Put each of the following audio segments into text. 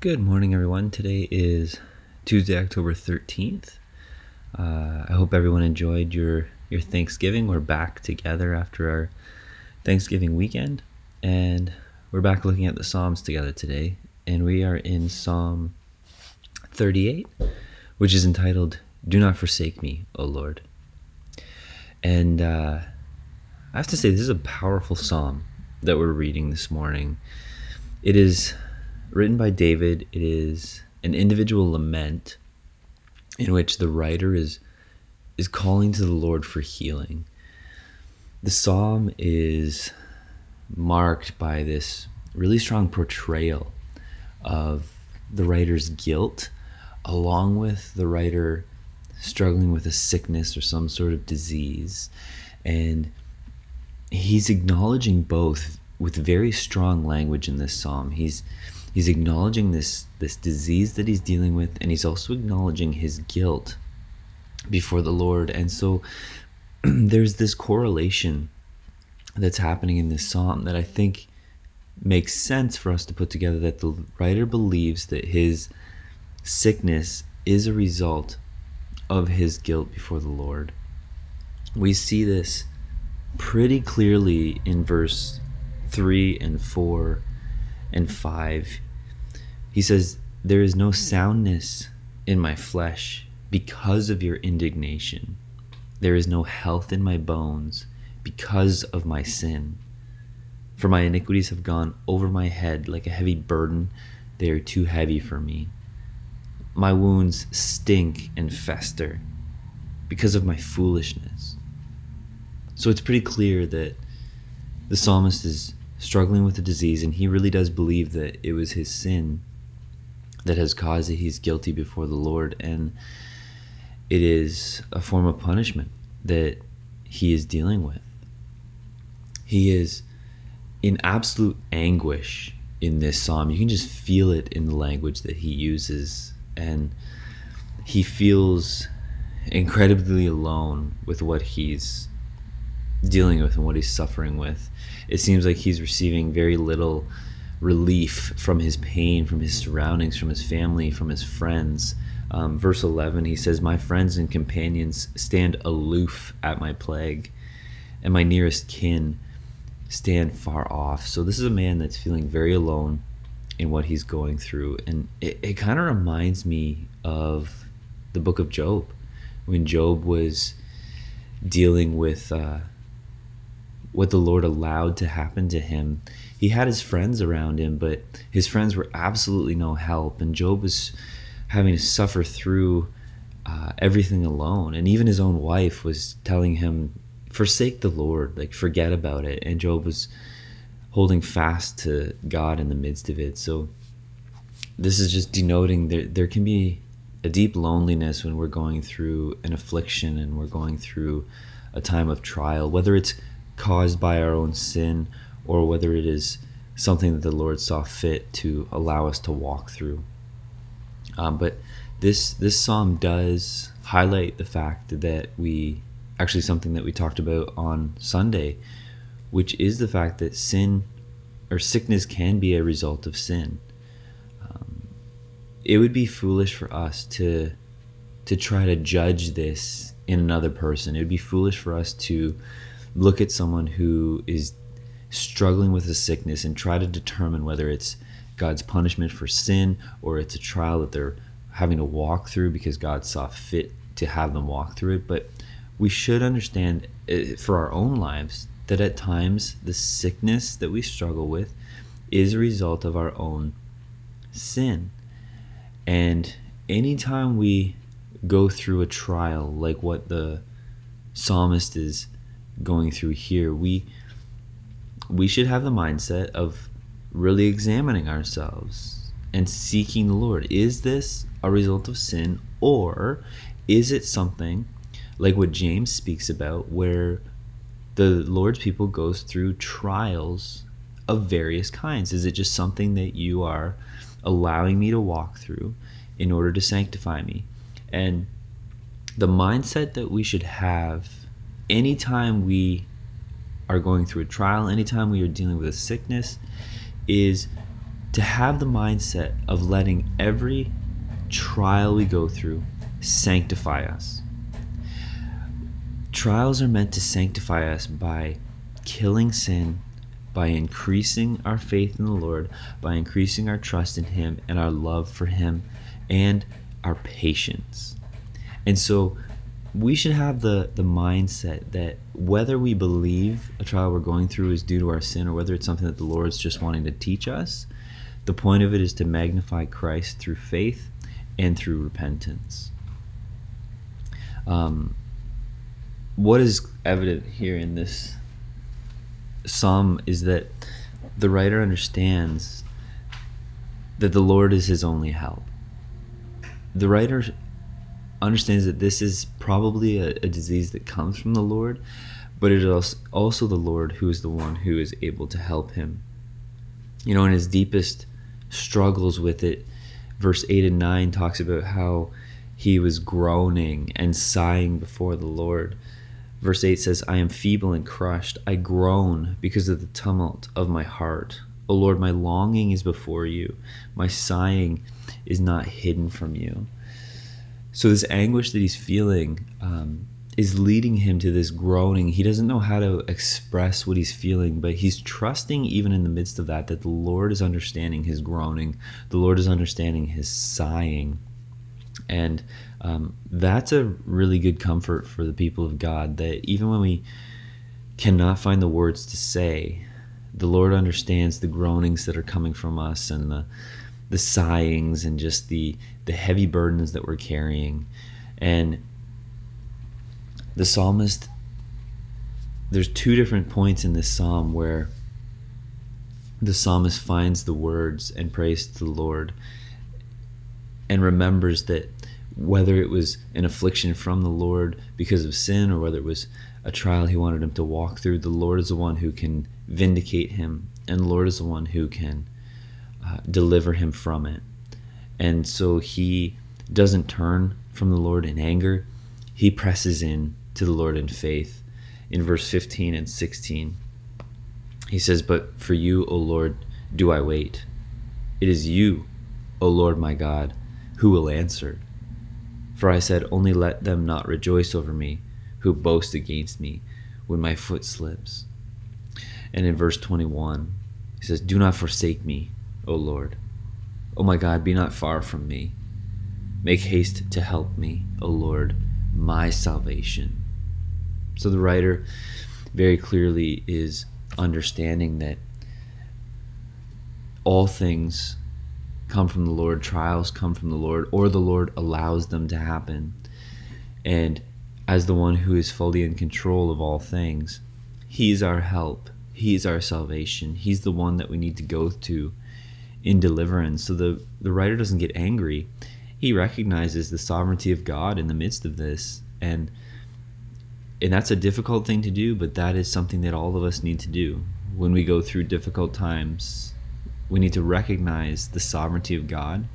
Good morning, everyone. Today is Tuesday, October 13th. Uh, I hope everyone enjoyed your, your Thanksgiving. We're back together after our Thanksgiving weekend, and we're back looking at the Psalms together today. And we are in Psalm 38, which is entitled, Do Not Forsake Me, O Lord. And uh, I have to say, this is a powerful psalm that we're reading this morning. It is written by David. It is an individual lament in which the writer is is calling to the Lord for healing. The psalm is marked by this really strong portrayal of the writer's guilt along with the writer struggling with a sickness or some sort of disease and he's acknowledging both with very strong language in this psalm. He's he's acknowledging this this disease that he's dealing with and he's also acknowledging his guilt before the Lord. And so there's this correlation that's happening in this psalm that I think makes sense for us to put together that the writer believes that his sickness is a result of his guilt before the Lord. We see this pretty clearly in verse 3 and 4 and 5. He says, There is no soundness in my flesh because of your indignation. There is no health in my bones because of my sin. For my iniquities have gone over my head like a heavy burden. They are too heavy for me. My wounds stink and fester because of my foolishness. So it's pretty clear that the psalmist is struggling with a disease, and he really does believe that it was his sin that has caused that he's guilty before the Lord, and it is a form of punishment that he is dealing with. He is in absolute anguish in this psalm. You can just feel it in the language that he uses, and he feels incredibly alone with what he's dealing with and what he's suffering with. It seems like he's receiving very little relief from his pain, from his surroundings, from his family, from his friends. Um, verse 11, he says, My friends and companions stand aloof at my plague, and my nearest kin stand far off. So, this is a man that's feeling very alone in what he's going through. And it, it kind of reminds me of the book of Job, when Job was dealing with. Uh, what the Lord allowed to happen to him. He had his friends around him, but his friends were absolutely no help. And Job was having to suffer through uh, everything alone. And even his own wife was telling him, Forsake the Lord, like forget about it. And Job was holding fast to God in the midst of it. So this is just denoting there, there can be a deep loneliness when we're going through an affliction and we're going through a time of trial, whether it's caused by our own sin or whether it is something that the Lord saw fit to allow us to walk through. Um, but this this psalm does highlight the fact that we actually something that we talked about on Sunday, which is the fact that sin or sickness can be a result of sin. Um, it would be foolish for us to to try to judge this in another person. It would be foolish for us to look at someone who is struggling with a sickness and try to determine whether it's God's punishment for sin or it's a trial that they're having to walk through because God saw fit to have them walk through it. But we should understand eh, for our own lives that at times the sickness that we struggle with is a result of our own sin. And anytime we go through a trial like what the psalmist is going through here, we we should have the mindset of really examining ourselves and seeking the Lord. Is this a result of sin or is it something like what James speaks about where the Lord's people goes through trials of various kinds? Is it just something that you are allowing me to walk through in order to sanctify me? And the mindset that we should have anytime we are going through a trial, anytime we are dealing with a sickness, is to have the mindset of letting every trial we go through sanctify us. Trials are meant to sanctify us by killing sin, by increasing our faith in the Lord, by increasing our trust in Him and our love for Him and our patience. And so we should have the, the mindset that whether we believe a trial we're going through is due to our sin or whether it's something that the Lord's just wanting to teach us, the point of it is to magnify Christ through faith and through repentance. Um, what is evident here in this psalm is that the writer understands that the Lord is his only help. The writer understands that this is probably a, a, disease that comes from the Lord, but it is also the Lord who is the one who is able to help him. You know, in his deepest struggles with it, verse 8 and 9 talks about how he was groaning and sighing before the Lord. Verse 8 says, I am feeble and crushed. I groan because of the tumult of my heart. O Lord, my longing is before you. My sighing is not hidden from you. So, this anguish that he's feeling um, is leading him to this groaning. He doesn't know how to express what he's feeling, but he's trusting, even in the midst of that, that the Lord is understanding his groaning, the Lord is understanding his sighing. And um, that's a really good comfort for the people of God that even when we cannot find the words to say, the Lord understands the groanings that are coming from us and the the sighings and just the the heavy burdens that we're carrying. And the psalmist there's two different points in this psalm where the psalmist finds the words and prays to the Lord and remembers that whether it was an affliction from the Lord because of sin or whether it was a trial he wanted him to walk through, the Lord is the one who can vindicate him, and the Lord is the one who can uh, deliver him from it. And so he doesn't turn from the Lord in anger, he presses in to the Lord in faith. In verse 15 and 16, he says, But for you, O Lord, do I wait. It is you, O Lord my God, who will answer. For I said, Only let them not rejoice over me, who boast against me when my foot slips. And in verse 21, he says, Do not forsake me, O Lord. O my God, be not far from me. Make haste to help me, O Lord, my salvation. So the writer very clearly is understanding that all things come from the Lord, trials come from the Lord, or the Lord allows them to happen. And as the one who is fully in control of all things, He's our help, He's our salvation, He's the one that we need to go to in deliverance. So the, the writer doesn't get angry. He recognizes the sovereignty of God in the midst of this. And and that's a difficult thing to do, but that is something that all of us need to do when we go through difficult times we need to recognize the sovereignty of God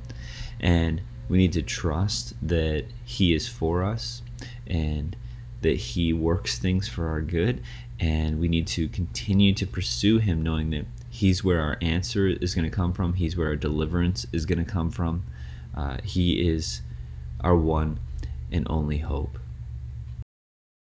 and we need to trust that He is for us and that He works things for our good. And we need to continue to pursue Him, knowing that He's where our answer is going to come from, He's where our deliverance is going to come from. Uh, he is our one and only hope.